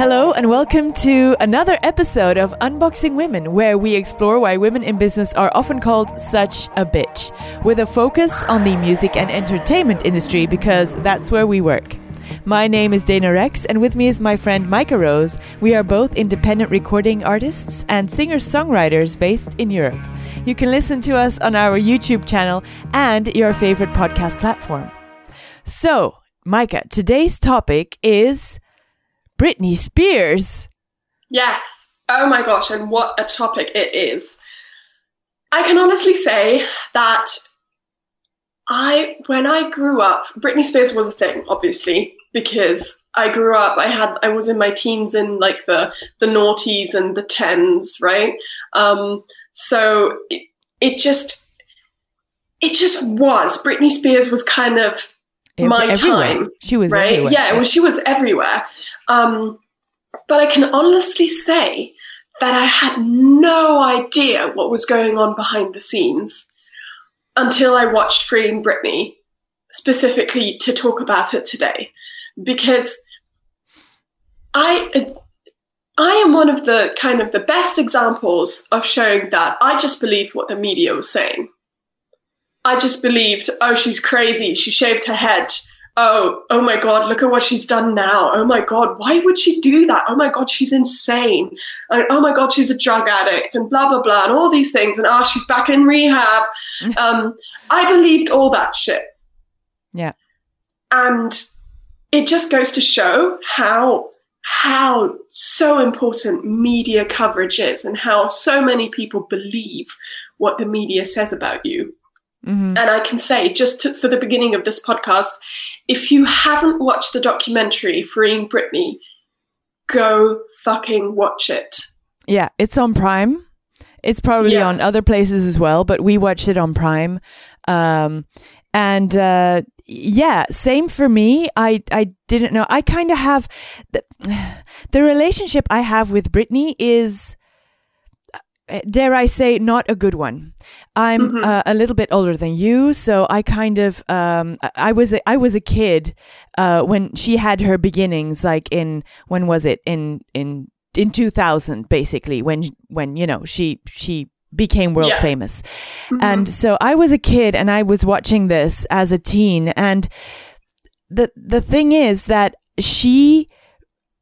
Hello, and welcome to another episode of Unboxing Women, where we explore why women in business are often called such a bitch, with a focus on the music and entertainment industry because that's where we work. My name is Dana Rex, and with me is my friend Micah Rose. We are both independent recording artists and singer songwriters based in Europe. You can listen to us on our YouTube channel and your favorite podcast platform. So, Micah, today's topic is Britney Spears. Yes. Oh my gosh, and what a topic it is. I can honestly say that I, when I grew up, Britney Spears was a thing, obviously, because I grew up, I had, I was in my teens in like the, the noughties and the tens, right? Um, so it, it just, it just was. Britney Spears was kind of my everywhere. time. She was right? everywhere. Yeah, well, she was everywhere. Um, but I can honestly say that I had no idea what was going on behind the scenes until I watched Freeing Britney, specifically to talk about it today, because I. I am one of the kind of the best examples of showing that I just believed what the media was saying. I just believed, oh, she's crazy. She shaved her head. Oh, oh my God, look at what she's done now. Oh my God, why would she do that? Oh my God, she's insane. And, oh my God, she's a drug addict and blah, blah, blah, and all these things. And ah, oh, she's back in rehab. um, I believed all that shit. Yeah. And it just goes to show how how so important media coverage is and how so many people believe what the media says about you. Mhm. And I can say, just to, for the beginning of this podcast, if you haven't watched the documentary Freeing Britney, go fucking watch it. Yeah, it's on Prime. It's probably Yeah. on other places as well, but we watched it on Prime. Um, and uh, yeah, same for me. I I didn't know. I kind of have the, the relationship I have with Britney is dare I say, not a good one. I'm Mhm. uh, a little bit older than you, so I kind of um, I- was a, I was a kid uh, when she had her beginnings. Like in when was it in in in 2000, basically when when you know she she became world Yeah. famous. Mhm. And so I was a kid and I was watching this as a teen and the the thing is that she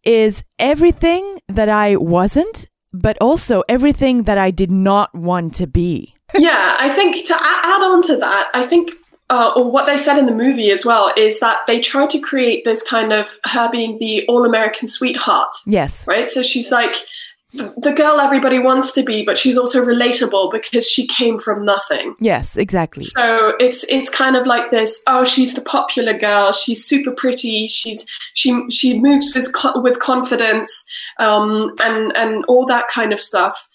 is everything that I wasn't but also everything that I did not want to be. yeah, I think to add on to that, I think, uh, or what they said in the movie as well, is that they try to create this kind of her being the all American sweetheart, Yes. right? So she's like the girl everybody wants to be, but she's also relatable because she came from nothing. Yes, exactly. So it's it's kind of like this. Oh, she's the popular girl. She's super pretty. She's she she moves with with confidence, um, and and all that kind of stuff.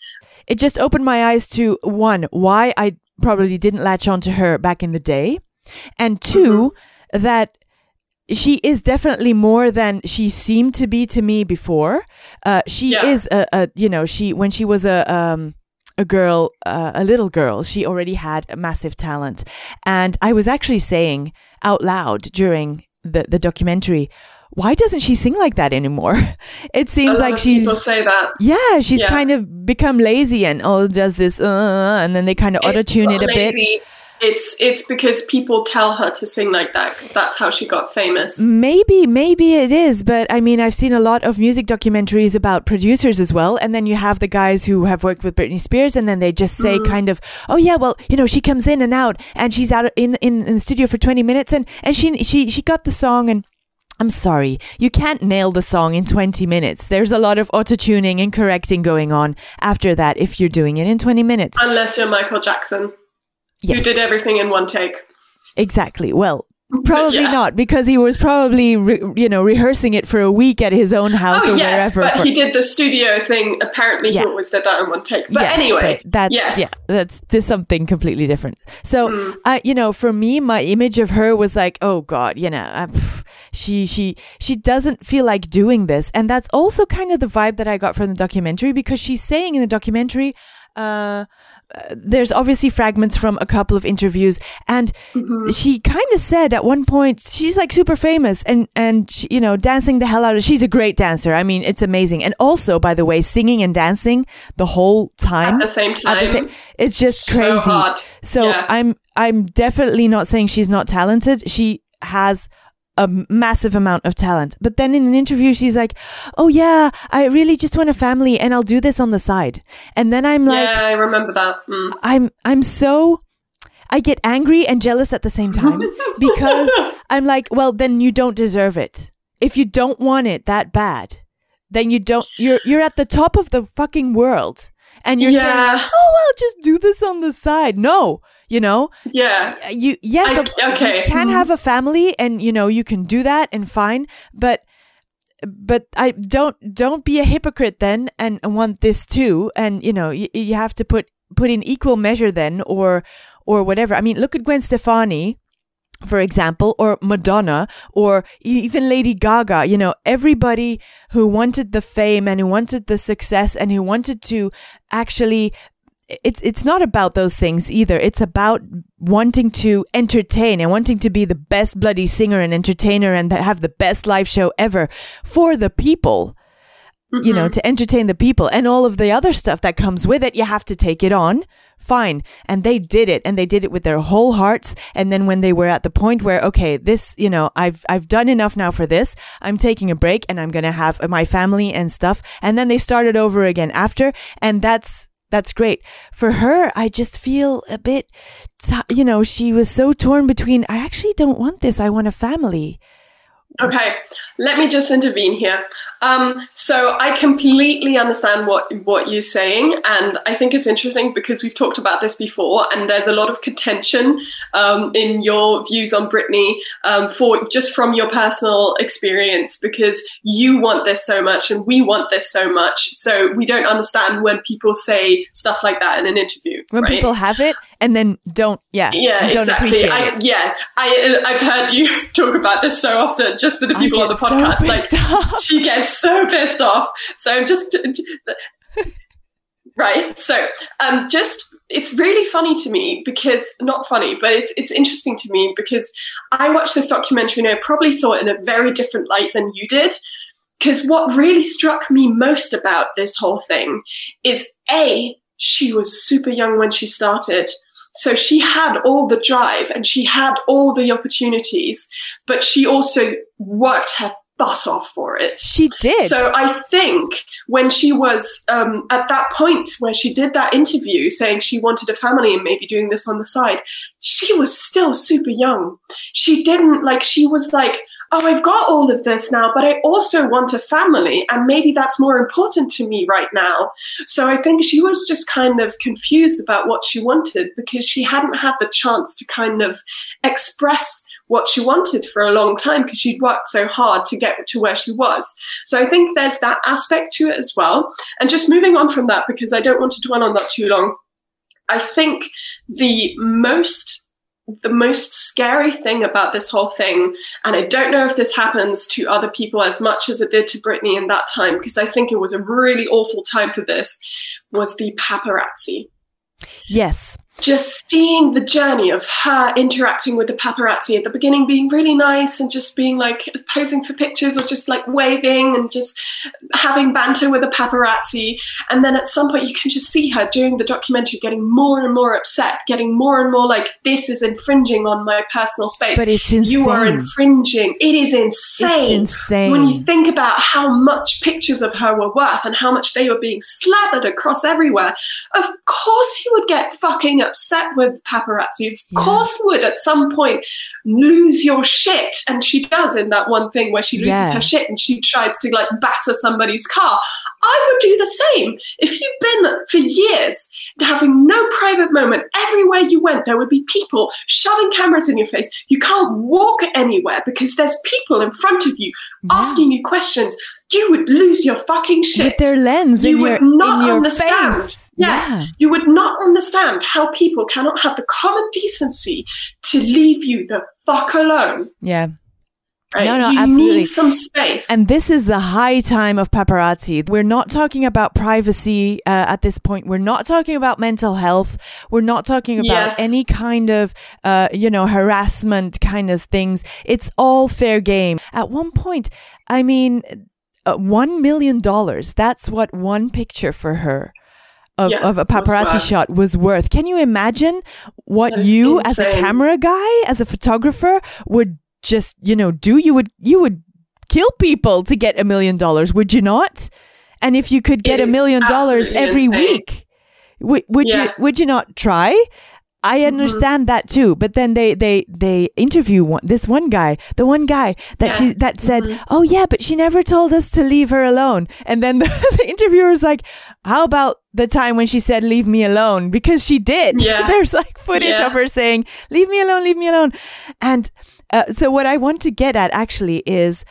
It just opened my eyes to one, why I probably didn't latch on to her back in the day, and 2 that she is definitely more than she seemed to be to me before. Uh, she Yeah. is a, a, you know, she when she was a um, a girl, uh, a little girl, she already had a massive talent, and I was actually saying out loud during the the documentary. Why doesn't she sing like that anymore? It seems like she's say that. yeah, she's Yeah. kind of become lazy and all does this, uh, and then they kind of auto tune it a bit. It's it's because people tell her to sing like that because that's how she got famous. Maybe, maybe it is, but I mean, I've seen a lot of music documentaries about producers as well, and then you have the guys who have worked with Britney Spears, and then they just say Mm. kind of, oh yeah, well, you know, she comes in and out, and she's out in in, in the studio for twenty minutes, and and she she she got the song and. I'm sorry, you can't nail the song in 20 minutes. There's a lot of auto tuning and correcting going on after that if you're doing it in 20 minutes. Unless you're Michael Jackson, Yes. did everything in one take. Exactly. Well, probably Yeah. not because he was probably re- you know rehearsing it for a week at his own house Oh or yes, wherever. but for- he did the studio thing. Apparently, Yeah. he always did that in one take. But Yes, anyway, but that's yes. yeah, that's just something completely different. So, Mm. uh, you know, for me, my image of her was like, oh God, you know, uh, pff, she she she doesn't feel like doing this, and that's also kind of the vibe that I got from the documentary because she's saying in the documentary, uh, there's obviously fragments from a couple of interviews and Mm-hmm. she kind of said at one point she's like super famous and and she, you know dancing the hell out of she's a great dancer i mean it's amazing and also by the way singing and dancing the whole time At the same time. the same it's just So crazy hard. so Yeah. i'm i'm definitely not saying she's not talented she has a massive amount of talent but then in an interview she's like oh yeah i really just want a family and i'll do this on the side and then i'm like yeah, I remember that. Mm. I'm I'm so I get angry and jealous at the same time because I'm like, well, then you don't deserve it. If you don't want it that bad, then you don't you're you're at the top of the fucking world and you're Yeah. saying, "Oh, well, just do this on the side." No, you know, Yeah. you yes, I- okay. you can Mhm. have a family and you know, you can do that and fine, but but I don't don't be a hypocrite then and, want this too and you know you, you have to put put in equal measure then or or whatever. I mean, look at Gwen Stefani for example, or Madonna, or even Lady Gaga, you know, everybody who wanted the fame and who wanted the success and who wanted to actually it's it's not about those things either. It's about wanting to entertain and wanting to be the best bloody singer and entertainer and have the best live show ever for the people. You know, to entertain the people and all of the other stuff that comes with it, you have to take it on. Fine. And they did it and they did it with their whole hearts. And then when they were at the point where, okay, this, you know, I've, I've done enough now for this. I'm taking a break and I'm going to have my family and stuff. And then they started over again after. And that's, that's great. For her, I just feel a bit, t- you know, she was so torn between, I actually don't want this. I want a family. Okay, let me just intervene here. Um, so I completely understand what what you're saying, and I think it's interesting because we've talked about this before, and there's a lot of contention um, in your views on Britney um, for just from your personal experience because you want this so much and we want this so much, so we don't understand when people say stuff like that in an interview. When right? people have it and then don't, yeah, yeah, don't exactly. appreciate I, it. yeah, I I've heard you talk about this so often, just for the people on the get so podcast. like off. she gets so pissed off. So just right. So um, just it's really funny to me because not funny, but it's it's interesting to me because I watched this documentary and I probably saw it in a very different light than you did. Because what really struck me most about this whole thing is a she was super young when she started. So she had all the drive and she had all the opportunities, but she also worked her butt off for it. She did. So I think when she was um, at that point where she did that interview saying she wanted a family and maybe doing this on the side, she was still super young. She didn't like, she was like, oh, I've got all of this now, but I also want a family. And maybe that's more important to me right now. So I think she was just kind of confused about what she wanted because she hadn't had the chance to kind of express what she wanted for a long time because she'd worked so hard to get to where she was. So I think there's that aspect to it as well. And just moving on from that, because I don't want to dwell on that too long, I think the most the most scary thing about this whole thing, and I don't know if this happens to other people as much as it did to Britney in that time, because I think it was a really awful time for this, was the paparazzi yes. Just seeing the journey of her interacting with the paparazzi at the beginning being really nice and just being like posing for pictures or just like waving and just having banter with the paparazzi and then at some point you can just see her during the documentary getting more and more upset getting more and more like this is infringing on my personal space But it's insane. you are infringing it is insane It's insane. when you think about how much pictures of her were worth and how much they were being slathered across everywhere, of course you would get fucking upset with paparazzi. Of Yeah. course would at some point lose your shit. And she does in that one thing where she loses Yeah. her shit and she tries to like batter somebody's car. I would do the same. If you've been for years having no private moment, everywhere you went, there would be people shoving cameras in your face. You can't walk anywhere because there's people in front of you Yeah. asking you questions. You would lose your fucking shit. With their lens you in would your, not in your understand. face. Yes, Yeah. you would not understand how people cannot have the common decency to leave you the fuck alone. Yeah. Right? No, no, you absolutely. need some space. And this is the high time of paparazzi. We're not talking about privacy uh, at this point. We're not talking about mental health. We're not talking about Yes. any kind of, uh, you know, harassment kind of things. It's all fair game. At one point, I mean, uh, $1 million. That's what one picture for her. Of, Yeah, of a paparazzi worth. shot was worth. Can you imagine what you, as a camera guy, as a photographer, would just you know do? You would you would kill people to get a million dollars, would you not? And if you could get a million dollars every insane. week, would, would you would you not try? I Mm-hmm. understand that too, but then they they they interview one, this one guy, the one guy that she that said, Mhm. "Oh yeah, but she never told us to leave her alone." And then the, the interviewer's like, "How about the time when she said leave me alone?" Because she did. Yeah. There's like footage Yeah. of her saying, "Leave me alone, leave me alone," and uh, so what I want to get at actually is,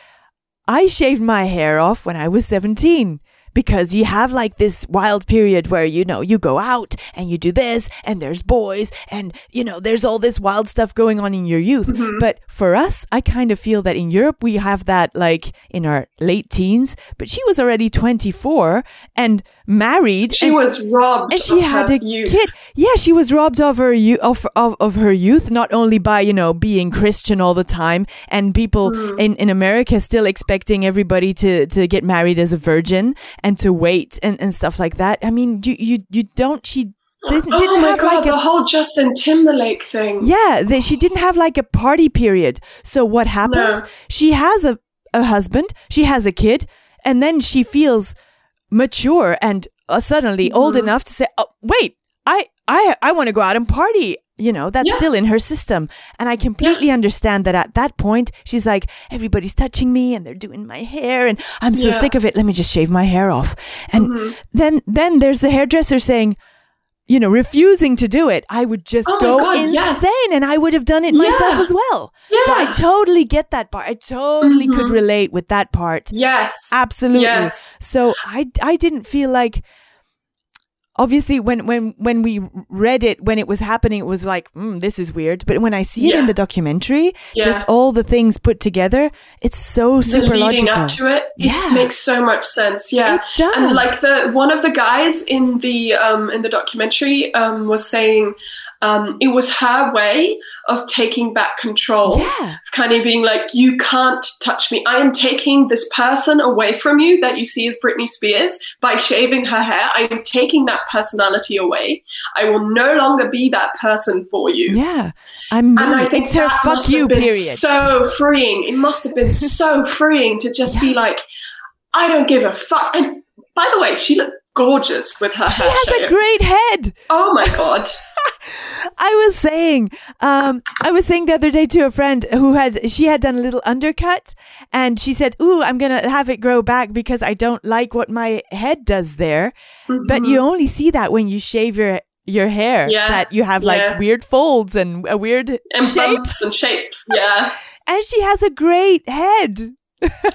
I shaved my hair off when I was 17 because you have like this wild period where you know you go out and you do this and there's boys and you know there's all this wild stuff going on in your youth Mm-hmm. but for us i kind of feel that in europe we have that like in our late teens but she was already 24 and married she and, was robbed and she of had a youth. kid yeah she was robbed of her youth of, of, of her youth not only by you know being christian all the time and people Hmm. in, in america still expecting everybody to, to get married as a virgin and to wait and, and stuff like that i mean you you, you don't she didn't, Oh didn't my have god, like a the whole Justin Timberlake thing. yeah, they, she didn't have like a party period. So what happens? No. She has a, a husband, she has a kid, and then she feels mature and uh, suddenly old Mm-hmm. enough to say, "Oh, wait, I I I want to go out and party." You know, that's Yeah. still in her system. And I completely understand that at that point, she's like, everybody's touching me and they're doing my hair and I'm so Yeah. sick of it. Let me just shave my hair off. And Mhm. then then there's the hairdresser saying, you know, refusing to do it, I would just Oh go God, insane yes. and I would have done it myself as well. So I totally get that part. I totally could Mhm. relate with that part. Yes. Absolutely. Yes. So I I didn't feel like obviously when when when we read it when it was happening it was like mm, this is weird but when I see it in the documentary Yeah. just all the things put together it's so super leading logical. up to it, Yeah. it makes so much sense. Yeah, It does. and like the one of the guys in the um, in the documentary um, was saying um, it was her way of taking back control. Yeah. Of kind of being like, you can't touch me. I am taking this person away from you that you see as Britney Spears by shaving her hair. I am taking that personality away. I will no longer be that person for you. Yeah. I'm And I think it's her fuck must you have been period. so freeing. It must have been so freeing to just be like, I don't give a fuck. And by the way, she looked gorgeous with her she hair has a great head. Oh my god. I was saying, um, I was saying the other day to a friend who had she had done a little undercut, and she said, "Ooh, I'm gonna have it grow back because I don't like what my head does there." But you only see that when you shave your your hair. Mm-hmm. Yeah, That you have like yeah. weird folds and a weird and shape, bumps and shapes. Yeah, and she has a great head.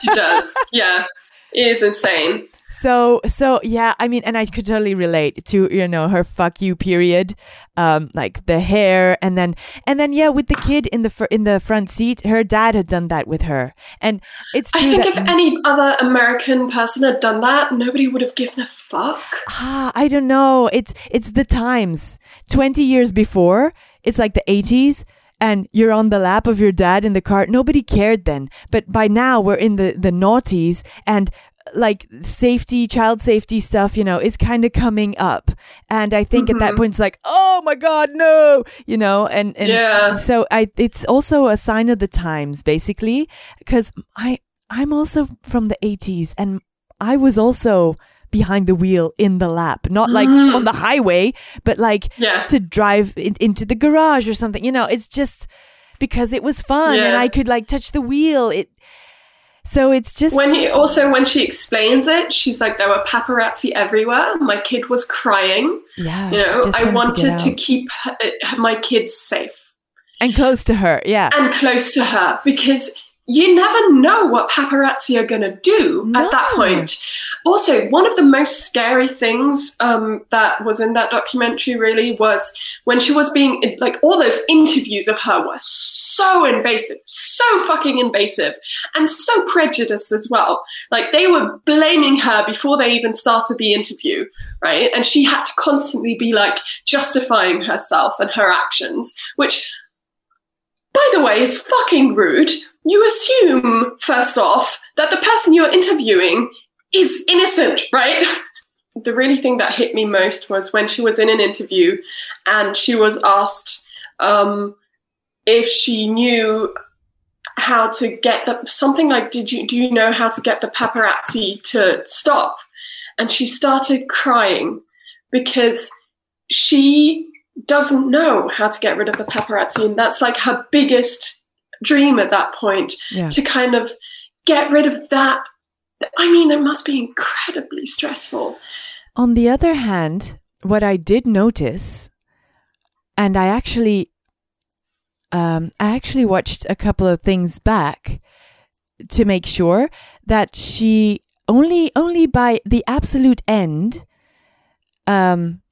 she does. Yeah, is insane. So so yeah, I mean, and I could totally relate to you know her fuck you period, um, like the hair, and then and then yeah, with the kid in the fr- in the front seat, her dad had done that with her, and it's true I think if any other American person had done that, nobody would have given a fuck. ah, I don't know, it's it's the times. Twenty years before, it's like the eighties. And you're on the lap of your dad in the car. Nobody cared then, but by now we're in the the noughties, and like safety, child safety stuff, you know, is kind of coming up. And I think at that Mhm. point it's like, oh my God, no, you know, and, and Yeah. so I, it's also a sign of the times basically, because I, I'm also from the 80s and I was also behind the wheel in the lap, not like Mm. on the highway, but like Yeah. to drive in, into the garage or something, you know, it's just because it was fun and I could like touch the wheel. It, so it's just When you, also when she explains it, she's like, there were paparazzi everywhere. My kid was crying. yeah, You know, I wanted to, out. keep her, my kids safe and close to her. Yeah, and close to her because you never know what paparazzi are going to do at that point. Also, one of the most scary things um, that was in that documentary really was when she was being like all those interviews of her were so invasive, so fucking invasive, and so prejudiced as well. Like they were blaming her before they even started the interview, right? And she had to constantly be like justifying herself and her actions, which, by the way, is fucking rude. You assume, first off, that the person you're interviewing is innocent, right? the really thing that hit me most was when she was in an interview and she was asked um, if she knew how to get the something like did you do you know how to get the paparazzi to stop and she started crying because she doesn't know how to get rid of the paparazzi and that's like her biggest dream at that point Yeah. to kind of get rid of that i mean it must be incredibly stressful On the other hand, what I did notice, and I actually, um, I actually watched a couple of things back to make sure that she only, only by the absolute end, um,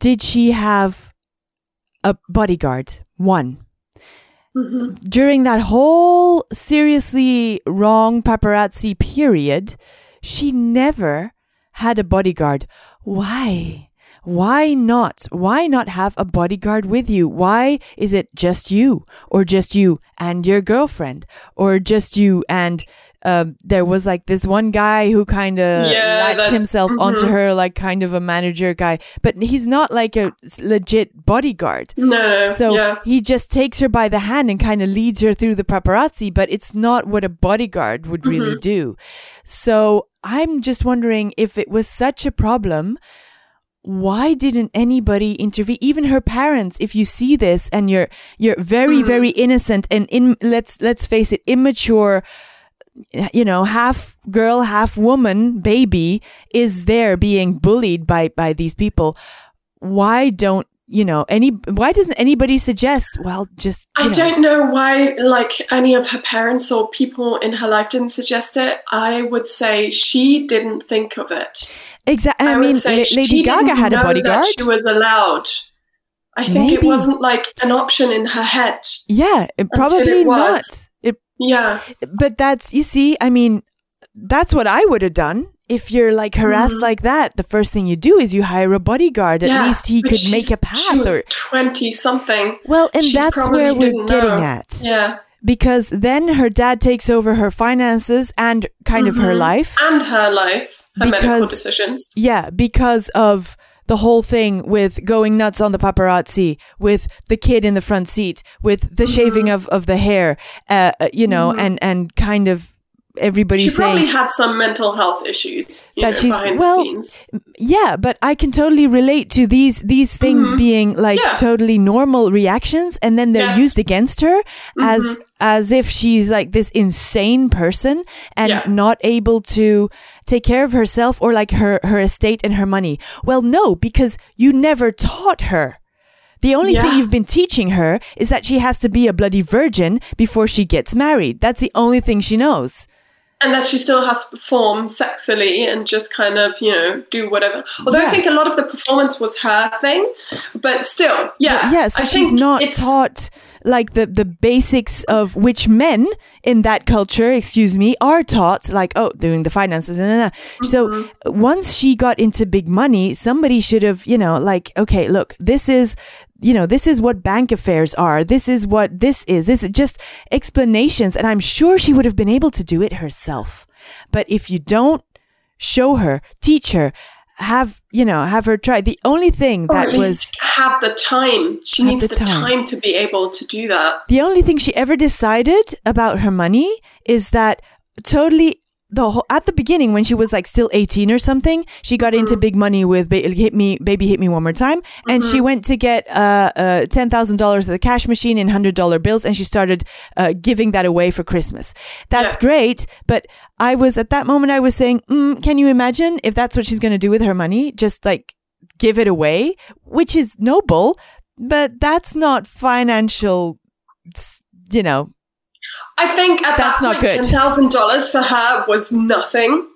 did she have a bodyguard. One Mhm. during that whole seriously wrong paparazzi period, she never had a bodyguard. Why? Why not? Why not have a bodyguard with you? Why is it just you, or just you and your girlfriend, or just you and um, there was like this one guy who kind of Yeah, latched that- himself onto mhm. her, like kind of a manager guy, but he's not like a legit bodyguard. no no So yeah he just takes her by the hand and kind of leads her through the paparazzi, but it's not what a bodyguard would really Mm-hmm. do. So I'm just wondering if it was such a problem, why didn't anybody intervene? Even her parents, if you see this and you're you're very, Mm. very innocent and in let's let's face it, immature you know, half girl, half woman baby is there being bullied by by these people. Why don't you know any? Why doesn't anybody suggest? Well, just I know, don't know why, like any of her parents or people in her life didn't suggest it. I would say she didn't think of it. exactly. I, would mean, Lady Gaga had a bodyguard. She was allowed. I think it wasn't like an option in her head. yeah, it- probably not. Yeah, but that's you see. I mean, that's what I would have done. If you're like harassed Mhm. like that, the first thing you do is you hire a bodyguard. At yeah. least he could make a path. Or twenty something. well, and she that's where we're getting know. at. Yeah, because then her dad takes over her finances and kind of her Mhm. life. and her life, her medical Because- decisions. Yeah, because of the whole thing with going nuts on the paparazzi, with the kid in the front seat, with the shaving of, of the hair, uh, uh, you know, Mhm. and, and kind of everybody She saying, probably had some mental health issues you That know, she's- well, yeah, but I can totally relate to these these things Mhm. being like Yeah. totally normal reactions, and then they're Yes. used against her as Mhm. as if she's like this insane person and Yeah. not able to take care of herself or like her her estate and her money. Well, no, because you never taught her. The only thing you've been teaching her is that she has to be a bloody virgin before she gets married. That's the only thing she knows. And that she still has to perform sexily and just kind of you know do whatever although Yeah. i think a lot of the performance was her thing but still yeah yeah, so I she's not taught like the the basics of which men in that culture, excuse me, are taught like oh doing the finances and nah, nah. so Mm-hmm. once she got into big money, somebody should have you know like okay look this is you know this is what bank affairs are this is what this is this is just explanations and I'm sure she would have been able to do it herself, but if you don't show her, teach her. Have you know? Have her try. The only thing or that at was have the time she needs the the, time. time. to be able to do that The only thing she ever decided about her money is that totally the whole, at the beginning when she was like still 18 or something, she got into big money with ba- hit me baby hit me one more time and she went to get uh, uh $10,000 at the cash machine in $100 bills and she started uh, giving that away for Christmas. That's Yeah. great, but I was at that moment I was saying, mm, can you imagine if that's what she's going to do with her money? Just like give it away, which is noble, but that's not financial you know i think at That's that not point good. $10000 for her was nothing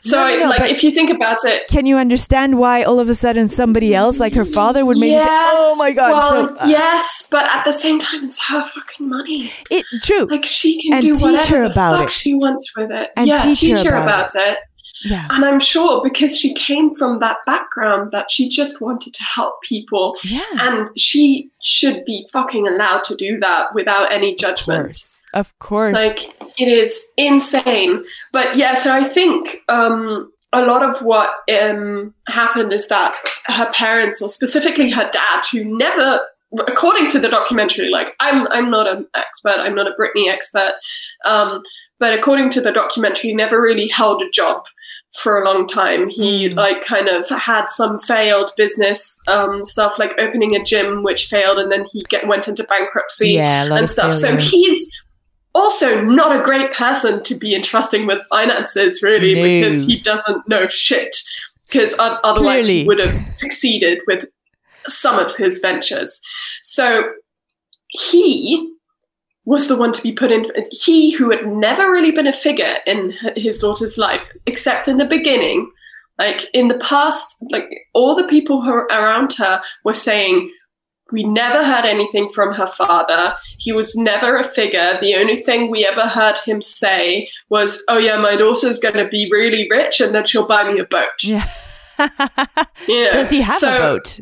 So, No, no, no, like, if you think about it, Can you understand why all of a sudden somebody else, like her father, would maybe say, "Oh my god"? Well, so uh, yes, but at the same time, it's her fucking money. it true. Like she can And do teach whatever about fuck it. she wants with it. And yeah, teach her about about it. yeah, And I'm sure because she came from that background that she just wanted to help people, yeah. and she should be fucking allowed to do that without any Of judgment. Of course. Like it is insane. But yeah, so I think um, a lot of what um, happened is that her parents, or specifically her dad, who never, according to the documentary, like I'm, I'm not an expert, I'm not a Britney expert, um, but according to the documentary, never really held a job for a long time. He Mm. like kind of had some failed business um, stuff, like opening a gym, which failed, and then he get, went into bankruptcy yeah, and stuff. So he's also not a great person to be entrusting with finances, really, No. because he doesn't know shit. Because otherwise Clearly. he would have succeeded with some of his ventures. So he was the one to be put in. He, who had never really been a figure in his daughter's life, except in the beginning, like in the past, like all the people who around her were saying, we never heard anything from her father. He was never a figure. The only thing we ever heard him say was, Oh, yeah, my daughter's going to be really rich and then she'll buy me a boat. yeah. Yeah. Does he have So, a boat?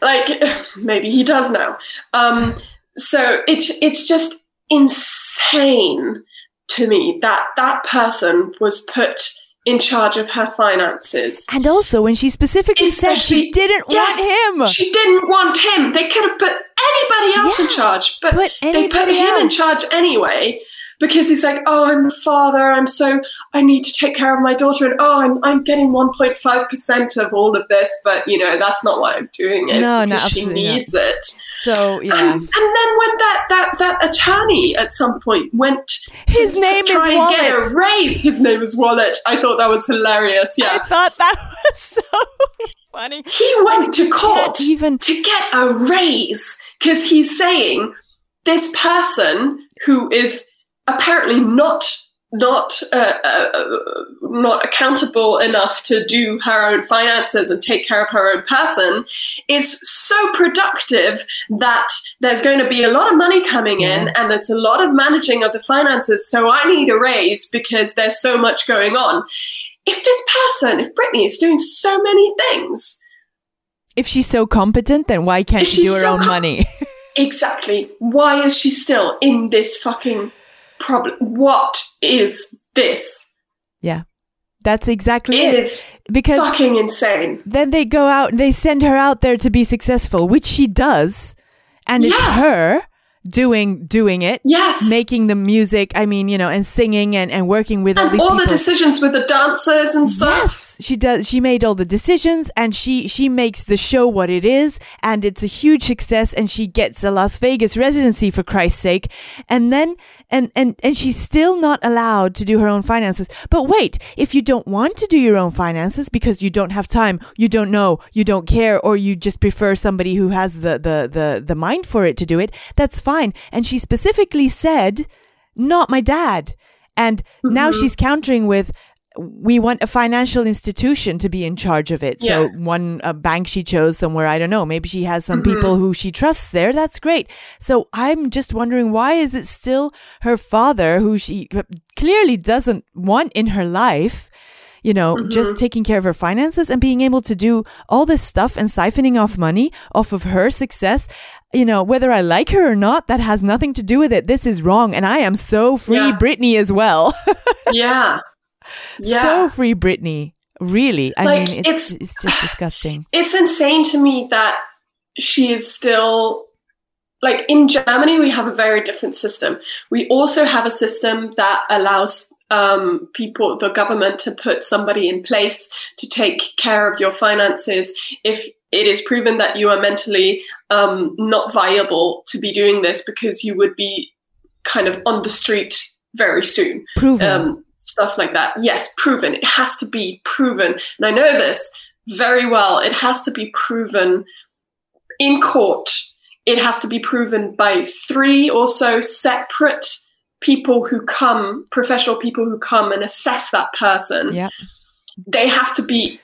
Like, maybe he does now. Um, so it's, it's just insane to me that that person was put in charge of her finances. And also, when she specifically said she didn't Yes, want him, She didn't want him. They could have put anybody else in charge, but put they put him in charge anyway because he's like, "Oh, I'm a father. I'm so I need to take care of my daughter, and oh, I'm I'm getting 1.5 percent of all of this, but you know that's not why I'm doing it. No, no, she absolutely not. it." So yeah, And, and then when that that that attorney at some point went to His to name is try and get Wallet. a raise, his name is Wallet. I thought that was hilarious. Yeah. I thought that was so funny. he went to court even to get a raise because he's saying this person who is apparently not not uh, uh, not accountable enough to do her own finances and take care of her own person is so productive that there's going to be a lot of money coming in and there's a lot of managing of the finances so i need a raise because there's so much going on if this person if Britney is doing so many things if she's so competent, then why can't she do her so own com- money? Exactly. Why is she still in this fucking problem? What is this? Yeah. That's exactly It it. is Because fucking insane. then they go out and they send her out there to be successful, which she does, and it's her doing doing it, Yes. making the music. I mean, you know, and singing and, and working with all these all people. the decisions with the dancers and stuff. Yes, she does. She made all the decisions, and she she makes the show what it is, and it's a huge success. And she gets a Las Vegas residency for Christ's sake, and then and and and she's still not allowed to do her own finances. But wait, if you don't want to do your own finances because you don't have time, you don't know, you don't care, or you just prefer somebody who has the the the the mind for it to do it, that's fine. And she specifically said, "Not my dad." And now Mm-hmm. she's countering with, we want a financial institution to be in charge of it. So one a bank she chose somewhere, I don't know. Maybe she has some Mm-hmm. people who she trusts there. That's great. So I'm just wondering why is it still her father who she clearly doesn't want in her life? You know, Mm-hmm. just taking care of her finances and being able to do all this stuff and siphoning off money off of her success. You know, whether I like her or not, that has nothing to do with it. This is wrong. And I am so free Yeah. Britney as well. Yeah. Yeah. so free Britney. Really. I Like, mean, it's, it's- it's just disgusting. it's insane to me that she is still like in Germany we have a very different system. We also have a system that allows um, people, the government, to put somebody in place to take care of your finances if it is proven that you are mentally um, not viable to be doing this because you would be kind of on the street very soon Proven. um, stuff like that. Yes, proven. It has to be proven. And I know this very well. It has to be proven in court. It has to be proven by three or so separate people who come, professional people who come and assess that person. yeah. they have to be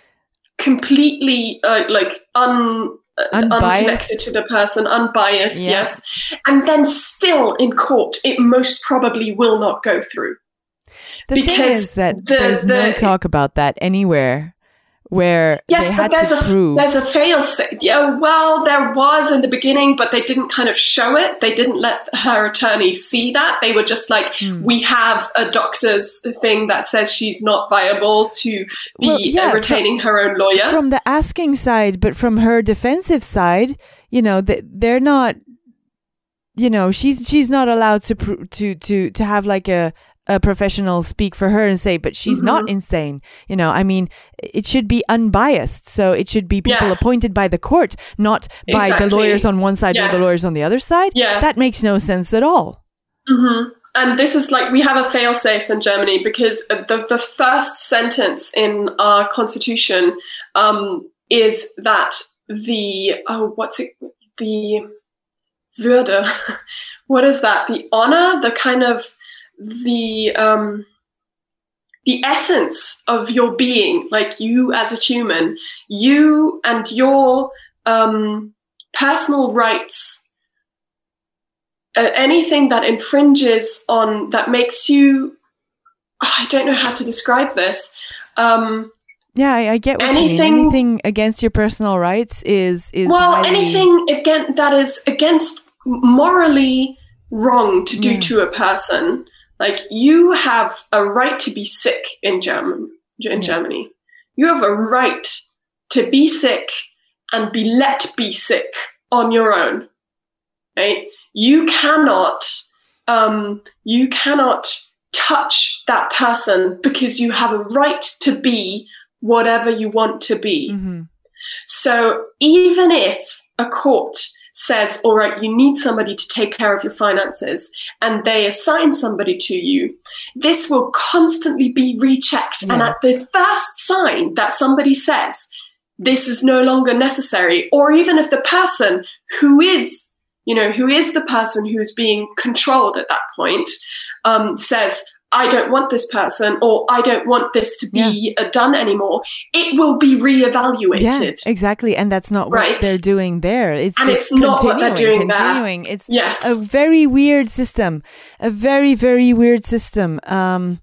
completely uh, like un uh, unconnected to the person, unbiased, Yeah. yes. And then still in court, it most probably will not go through. The thing because is that the- there's no talk about that anywhere where they Yes, had there's to a prove. there's a fail safe. Yeah, well, there was in the beginning, but they didn't kind of show it. They didn't let her attorney see that. They were just like, Hmm. we have a doctor's thing that says she's not viable to be Well, yeah, retaining her own lawyer. From the asking side, but from her defensive side, you know, th- they're not. You know, she's she's not allowed to to to to have like a a professional speak for her and say, but she's not Mhm. insane. You know, I mean, it should be unbiased. So it should be people Yes. appointed by the court, not by the lawyers on one side or the lawyers on the other side. Yeah. That makes no sense at all. hmm And this is like we have a failsafe in Germany because the the first sentence in our constitution um, is that the oh what's it the Würde what is that the honor the kind of the um, the essence of your being like you as a human you and your um, personal rights uh, anything that infringes on that makes you I don't know how to describe this. Um, Yeah, I, I get what Anything- you mean. Anything against your personal rights is is well, highly- anything again that is against morally wrong to do Yeah. to a person, like you have a right to be sick in German in Yeah. Germany. You have a right to be sick and be let be sick on your own. Right? You cannot um, you cannot touch that person because you have a right to be whatever you want to be. Mhm. So even if a court says, all right, you need somebody to take care of your finances, and they assign somebody to you, this will constantly be rechecked. And at the first sign that somebody says, this is no longer necessary, or even if the person who is, you know, who is the person who's being controlled at that point um, says, I don't want this person, or I don't want this to be uh, done anymore, it will be reevaluated. Yeah, exactly, and that's not what Right. they're doing there. It's And just it's not what they're continuing, doing there. continuing. It's Yes. a very weird system, a very very weird system. Um,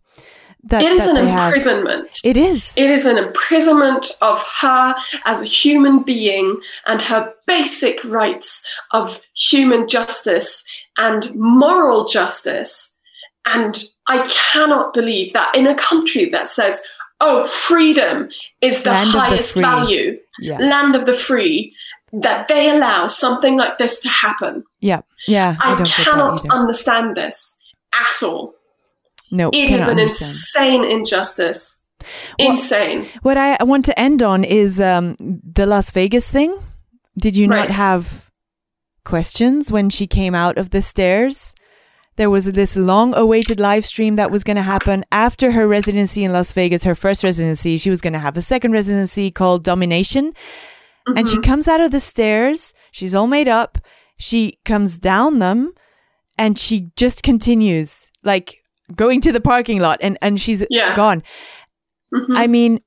that it is an they have. imprisonment. It is. It is an imprisonment of her as a human being and her basic rights of human justice and moral justice. And I cannot believe that in a country that says, oh, freedom is the Land of the highest value, yeah, land of the free, that they allow something like this to happen. yeah, yeah. I, I, cannot understand this at all. no, It is an understand. insane injustice. Well- insane. What I want to end on is um, the Las Vegas thing. Did you not have questions when she came out of the stairs? There was this long awaited live stream that was going to happen after her residency in Las Vegas, her first residency. She was going to have a second residency called Domination. And she Mhm. comes out of the stairs. She's all made up. She comes down them and she just continues, like going to the parking lot and, and she's Yeah. gone. Mhm. I mean,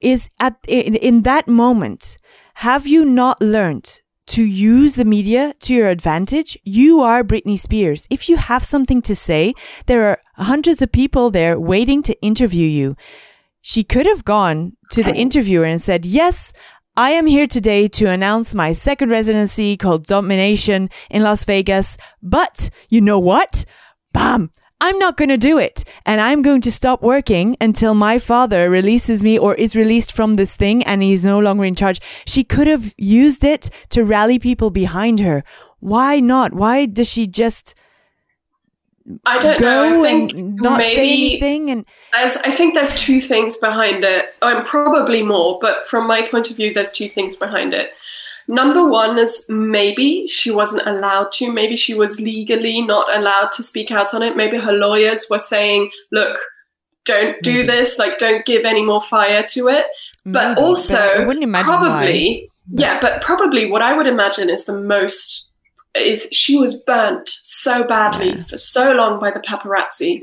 is at in, in that moment, have you not learned to use the media to your advantage? You are Britney Spears. If you have something to say, there are hundreds of people there waiting to interview you. She could have gone to the interviewer and said, Yes, I am here today to announce my second residency called Domination in Las Vegas. But you know what? Bam! I'm not going to do it. And I'm going to stop working until my father releases me or is released from this thing and he's no longer in charge. She could have used it to rally people behind her. Why not? Why does she just I don't know. I think and not say maybe anything? And there's, I think there's two things behind it, oh, and probably more. But from my point of view, there's two things behind it. Number one is maybe she wasn't allowed to. Maybe she was legally not allowed to speak out on it. Maybe her lawyers were saying, "Look, don't do Maybe. this. Like, don't give any more fire to it." But maybe, also, wouldn't imagine why. probably, yeah, but probably what I would imagine is the most is she was burnt so badly Yeah. for so long by the paparazzi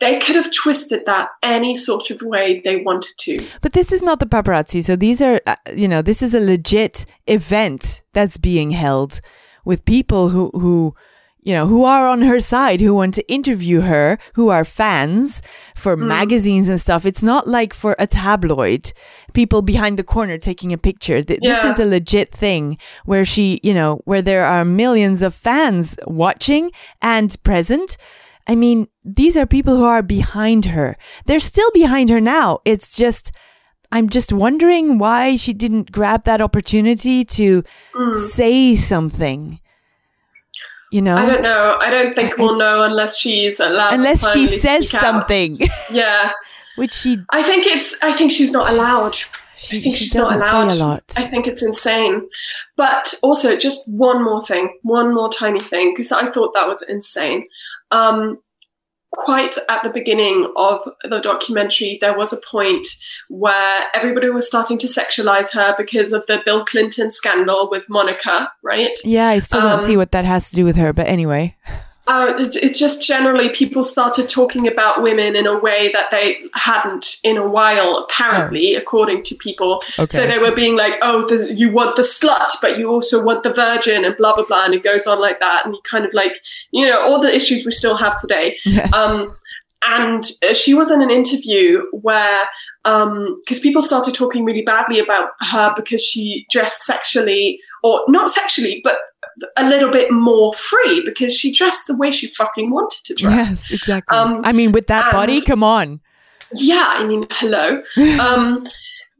they could have twisted that any sort of way they wanted to. But this is not the paparazzi. So these are, uh, you know, this is a legit event that's being held with people who, who, you know, who are on her side, who want to interview her, who are fans for Hmm. magazines and stuff. It's not like for a tabloid, people behind the corner taking a picture. Th- This is a legit thing where she, you know, where there are millions of fans watching and present. I mean, these are people who are behind her. They're still behind her now. It's just, I'm just wondering why she didn't grab that opportunity to hmm. say something. You know? I don't know. I don't think we'll know unless she's allowed. to unless she says something, Yeah, which she I think it's. I think she's not allowed. She, I think she she's not allowed. a lot. I think it's insane. But also, just one more thing, one more tiny thing, because I thought that was insane. Um, quite at the beginning of the documentary, there was a point where everybody was starting to sexualize her because of the Bill Clinton scandal with Monica, right? yeah, I still don't um, see what that has to do with her, but anyway. Uh, it, it's just generally people started talking about women in a way that they hadn't in a while, apparently, according to people. So they were being like, oh, the, you want the slut, but you also want the virgin, and blah, blah, blah. And it goes on like that. And you kind of like, you know, all the issues we still have today. Yes. Um, and uh, she was in an interview where, because people started talking really badly about her because she dressed sexually, or not sexually, but a little bit more free because she dressed the way she fucking wanted to dress. yes, exactly. Um, I mean, with that body, come on. Yeah, I mean, hello. Um,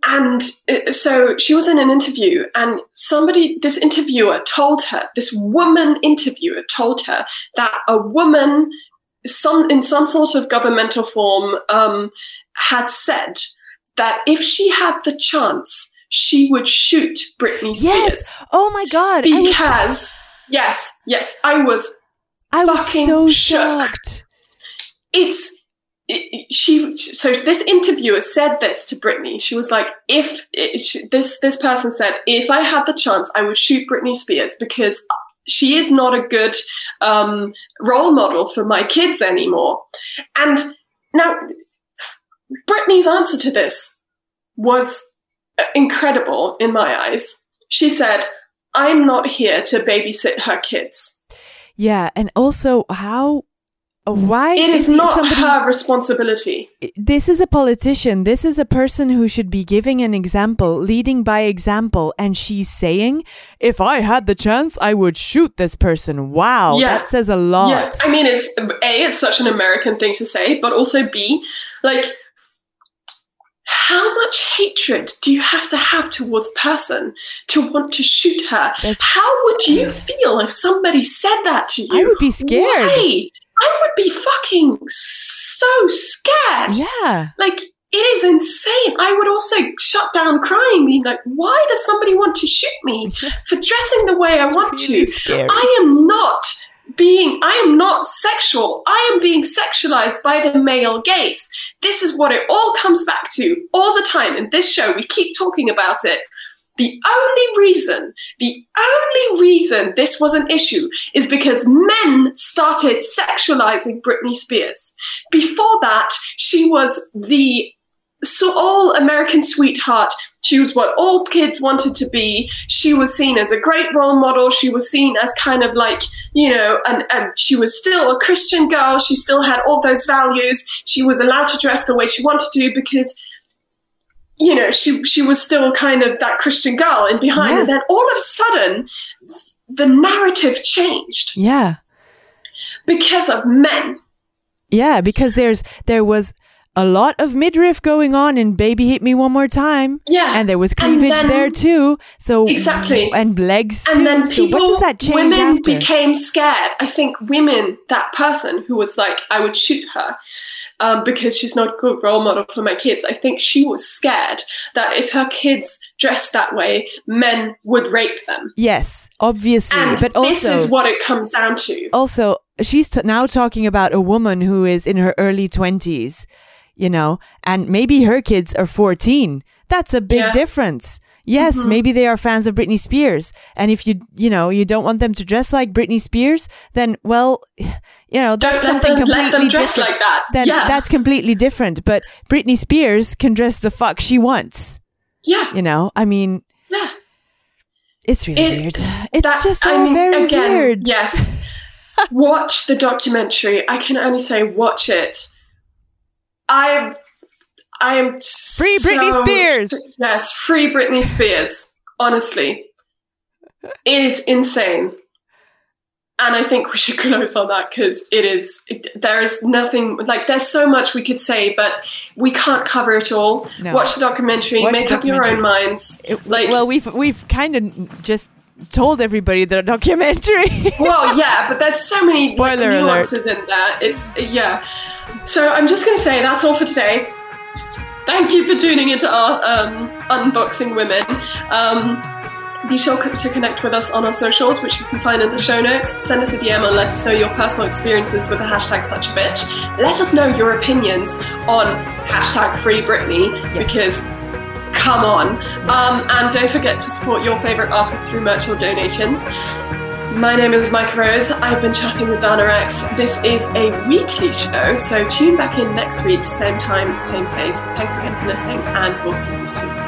and uh, so she was in an interview, and somebody, this interviewer told her, this woman interviewer told her that a woman, some in some sort of governmental form, um, had said that if she had the chance, she would shoot Britney Spears Yes. Oh my God. I was, because yes, yes, I was I was fucking so shook. shocked. it's it, she so this interviewer said this to Britney. She was like, "If it, she, this this person said, if I had the chance, I would shoot Britney Spears because she is not a good um, role model for my kids anymore." And now, Britney's answer to this was incredible in my eyes. She said, "I'm not here to babysit her kids." Yeah. And also, how, uh, why It is not somebody- her responsibility. this is a politician. This is a person who should be giving an example, leading by example. And she's saying, if I had the chance, I would shoot this person. Wow. Yeah. That says a lot. Yeah, I mean, it's a. It's such an American thing to say, but also b, like, how much hatred do you have to have towards person to want to shoot her? That's- how would you feel if somebody said that to you? I would be scared. Why? I would be fucking so scared. Yeah. Like. It is insane. I would also shut down crying, being like, why does somebody want to shoot me for dressing the way I want really to? scary. I am not being, I am not sexual. I am being sexualized by the male gaze. This is what it all comes back to all the time. In this show, we keep talking about it. The only reason, the only reason this was an issue is because men started sexualizing Britney Spears. Before that, she was the so all American sweetheart. She was what all kids wanted to be. She was seen as a great role model. She was seen as kind of like, you know, and, and she was still a Christian girl. She still had all those values. She was allowed to dress the way she wanted to because, you know, she she was still kind of that Christian girl in behind. Yeah. And then all of a sudden, the narrative changed Yeah. because of men. Yeah. Because there's, there was, a lot of midriff going on in Baby Hit Me One More Time. Yeah. And there was cleavage then- there too. So Exactly. and legs too. and then so people, what does that change women after? became scared. I think women, that person who was like, I would shoot her um, because she's not a good role model for my kids. I think she was scared that if her kids dressed that way, men would rape them. yes, obviously, And but this also is what it comes down to. also she's t- now talking about a woman who is in her early 20s you know and maybe her kids are 14 that's a big Yeah. difference Yes, Mhm. maybe they are fans of Britney Spears. And if you, you know, you don't want them to dress like Britney Spears, then, well, you know, Don't that's let something them, completely let them dress different. like that. then yeah. that's completely different. But Britney Spears can dress the fuck she wants. yeah. You know, I mean, Yeah. it's really It- weird. It's that- just I mean, very again, weird. Yes. watch the documentary. I can only say watch it. I am I am Free Britney so- Spears. Yes, free Britney Spears. Honestly. It is insane. And I think we should close on that because it is, it, there is nothing, like, there's so much we could say, but we can't cover it all. No. Watch the documentary, Watch make the up your own minds. It- like- well, we've we've kind of just told everybody the documentary. well, yeah, but there's so many like, Spoiler alert. nuances in that. It's yeah. So I'm just gonna say that's all for today. Thank you for tuning into our um, unboxing women. Um, be sure to connect with us on our socials, which you can find in the show notes. Send us a DM and let us know your personal experiences with the hashtag such a bitch. Let us know your opinions on hashtag free Britney Yes. because come on. Um, and don't forget to support your favourite artists through merch or donations. My name is Micah Rose. I've been chatting with Dana X. This is a weekly show, so tune back in next week, same time, same place. Thanks again for listening, and we'll see you soon.